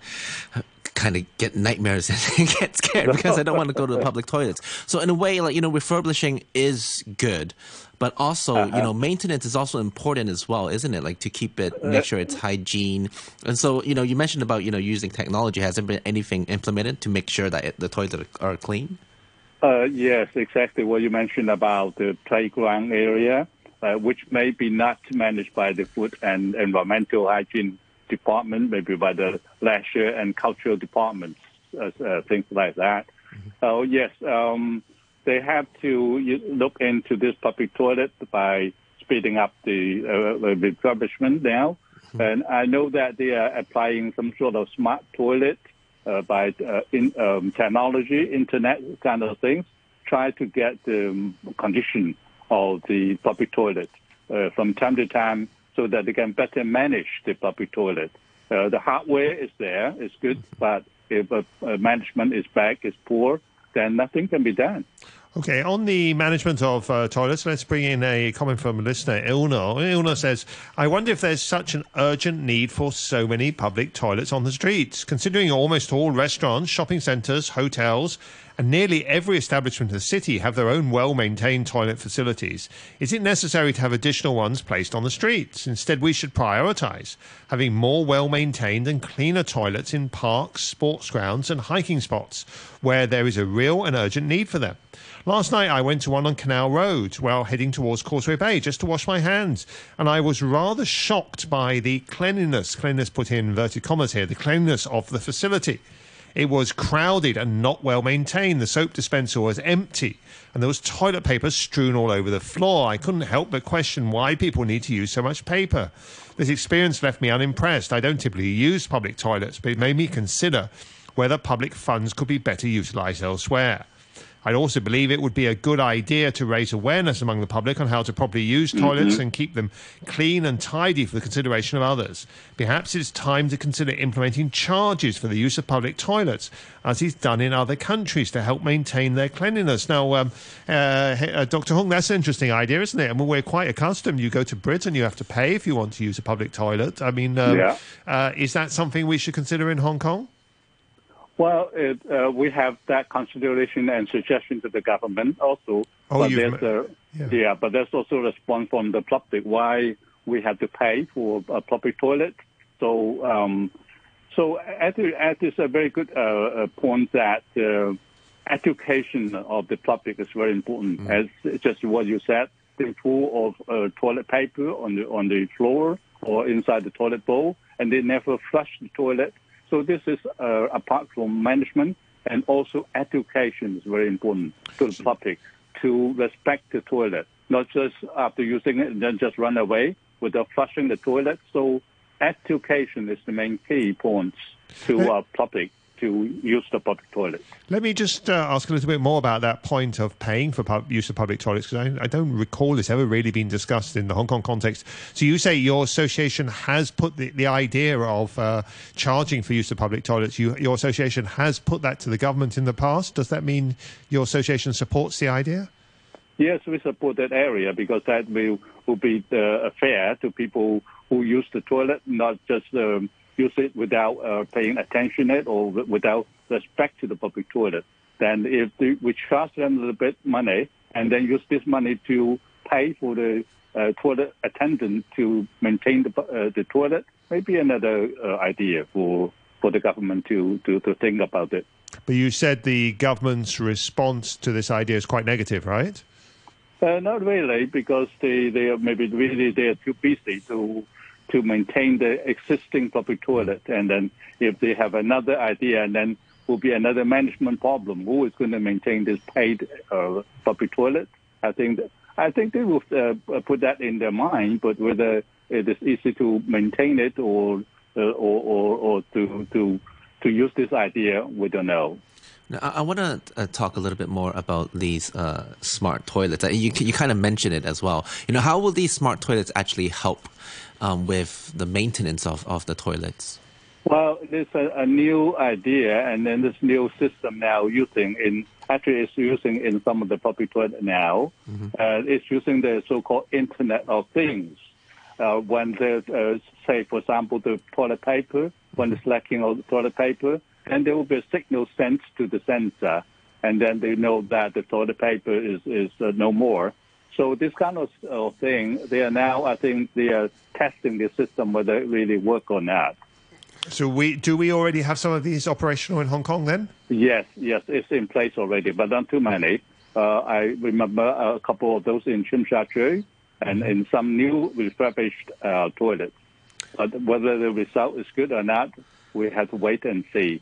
kind of get nightmares and get scared because I don't want to go to the public toilets. So in a way, like you know, refurbishing is good, but also uh-huh. you know, maintenance is also important as well, isn't it? Like to keep it, make sure it's hygiene. And so you know, you mentioned about you know using technology. Has there been anything implemented to make sure that it, the toilets are clean? Uh, yes, exactly what you mentioned about the playground area uh, which may be not managed by the food and environmental hygiene department, maybe by the leisure and cultural departments, uh, uh, things like that. Oh yes, um, they have to look into this public toilet by speeding up the uh, refurbishment now. Mm-hmm. And I know that they are applying some sort of smart toilet by uh, in, um, technology, internet kind of things, try to get the condition of the public toilet uh, from time to time so that they can better manage the public toilet. Uh, the hardware is there, it's good, but if uh, management is bad, is poor, then nothing can be done. Okay, on the management of uh, toilets, let's bring in a comment from a listener, Ilna. Ilna says, I wonder if there's such an urgent need for so many public toilets on the streets, considering almost all restaurants, shopping centres, hotels, and nearly every establishment in the city have their own well maintained toilet facilities. Is it necessary to have additional ones placed on the streets? Instead, we should prioritise having more well maintained and cleaner toilets in parks, sports grounds, and hiking spots where there is a real and urgent need for them. Last night I went to one on Canal Road while heading towards Causeway Bay just to wash my hands, and I was rather shocked by the cleanliness, cleanliness put in inverted commas here, the cleanliness of the facility. It was crowded and not well maintained. The soap dispenser was empty, and there was toilet paper strewn all over the floor. I couldn't help but question why people need to use so much paper. This experience left me unimpressed. I don't typically use public toilets, but it made me consider whether public funds could be better utilised elsewhere. I also believe it would be a good idea to raise awareness among the public on how to properly use toilets mm-hmm. and keep them clean and tidy for the consideration of others. Perhaps it's time to consider implementing charges for the use of public toilets, as is done in other countries, to help maintain their cleanliness. Now, um, uh, uh, Dr. Hung, that's an interesting idea, isn't it? I mean, we're quite accustomed. You go to Britain, you have to pay if you want to use a public toilet. I mean, um, yeah. uh, is that something we should consider in Hong Kong? Well, it, uh, we have that consideration and suggestion to the government also. Oh, but there's a, yeah. yeah. but there's also a response from the public why we have to pay for a public toilet. So, um, so at, at this a very good uh, uh, point that uh, education of the public is very important. Mm. As just what you said, the full of uh, toilet paper on the on the floor or inside the toilet bowl, and they never flush the toilet so this is uh, apart from management and also education is very important to the public to respect the toilet, not just after using it and then just run away without flushing the toilet. So education is the main key points to our public to use the public toilets. Let me just uh, ask a little bit more about that point of paying for pub- use of public toilets because I, I, don't recall this ever really being discussed in the Hong Kong context. So you say your association has put the, the idea of uh, charging for use of public toilets. You, your association has put that to the government in the past. Does that mean your association supports the idea? Yes, we support that area because that will will be uh, fair to people who use the toilet, not just um, use it without uh, paying attention it or without respect to the public toilet. Then if the, we charge them a little bit money and then use this money to pay for the uh, toilet attendant to maintain the, uh, the toilet, maybe another uh, idea for for the government to, to, to think about it. But you said the government's response to this idea is quite negative, right? Uh, not really, because they, they are maybe really they are too busy to to maintain the existing public toilet. And then if they have another idea, and then will be another management problem. Who is going to maintain this paid uh, public toilet? I think that, I think they will uh, put that in their mind, but whether it is easy to maintain it or uh, or, or, or to to to use this idea, we don't know. Now, I, want to uh, talk a little bit more about these uh, smart toilets. You you kind of mentioned it as well. You know, how will these smart toilets actually help um, with the maintenance of, of the toilets? Well, there's a, a, new idea, and then this new system now using in actually it's using in some of the public toilet now. Mm-hmm. Uh, it's using the so-called Internet of Things. Uh, when there's, uh, say, for example, the toilet paper, when it's lacking of the toilet paper, then there will be a signal sent to the sensor, and then they know that the toilet paper is is uh, no more. So this kind of uh, thing, they are now, I think, they are testing the system whether it really work or not. So we do we already have some of these operational in Hong Kong then? Yes, yes, it's in place already, but not too many. Uh, I remember a couple of those in Tsim Sha Tsui, and in some new refurbished uh, toilets. But whether the result is good or not, we have to wait and see.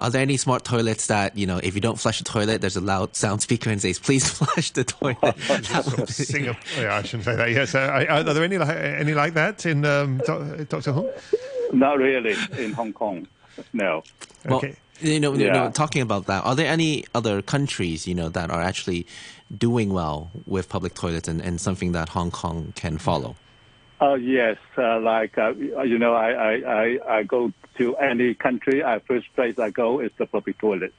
Are there any smart toilets that you know, if you don't flush the toilet, there's a loud sound speaker and says, "Please flush the toilet." Singapore. Yeah, I shouldn't say that. Yes, uh, are, there any like, any like that in um, Dr. Hung? Not really in Hong Kong. No. Well, okay. You know, Yeah. you know, talking about that, are there any other countries, you know, that are actually doing well with public toilets and, and something that Hong Kong can follow? Oh yes, uh, like uh, you know, I, I, I, I go to any country. I first place I go is the public toilet,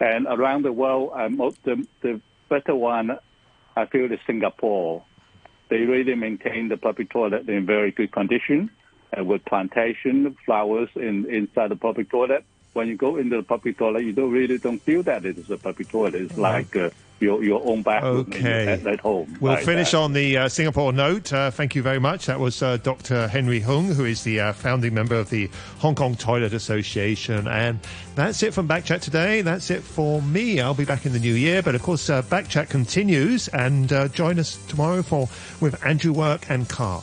and around the world, uh, most, the the better one I feel is Singapore. They really maintain the public toilet in very good condition, uh, with plantation flowers in inside the public toilet. When you go into the public toilet, you don't really don't feel that it is a public toilet. It's like uh, your your own bathroom Okay. at, at home. We'll finish that. on the uh, Singapore note. Uh, thank you very much. That was uh, Dr. Henry Hung, who is the uh, founding member of the Hong Kong Toilet Association. And that's it from Backchat today. That's it for me. I'll be back in the new year. But of course, uh, Backchat continues. And uh, join us tomorrow for with Andrew Work and Carr.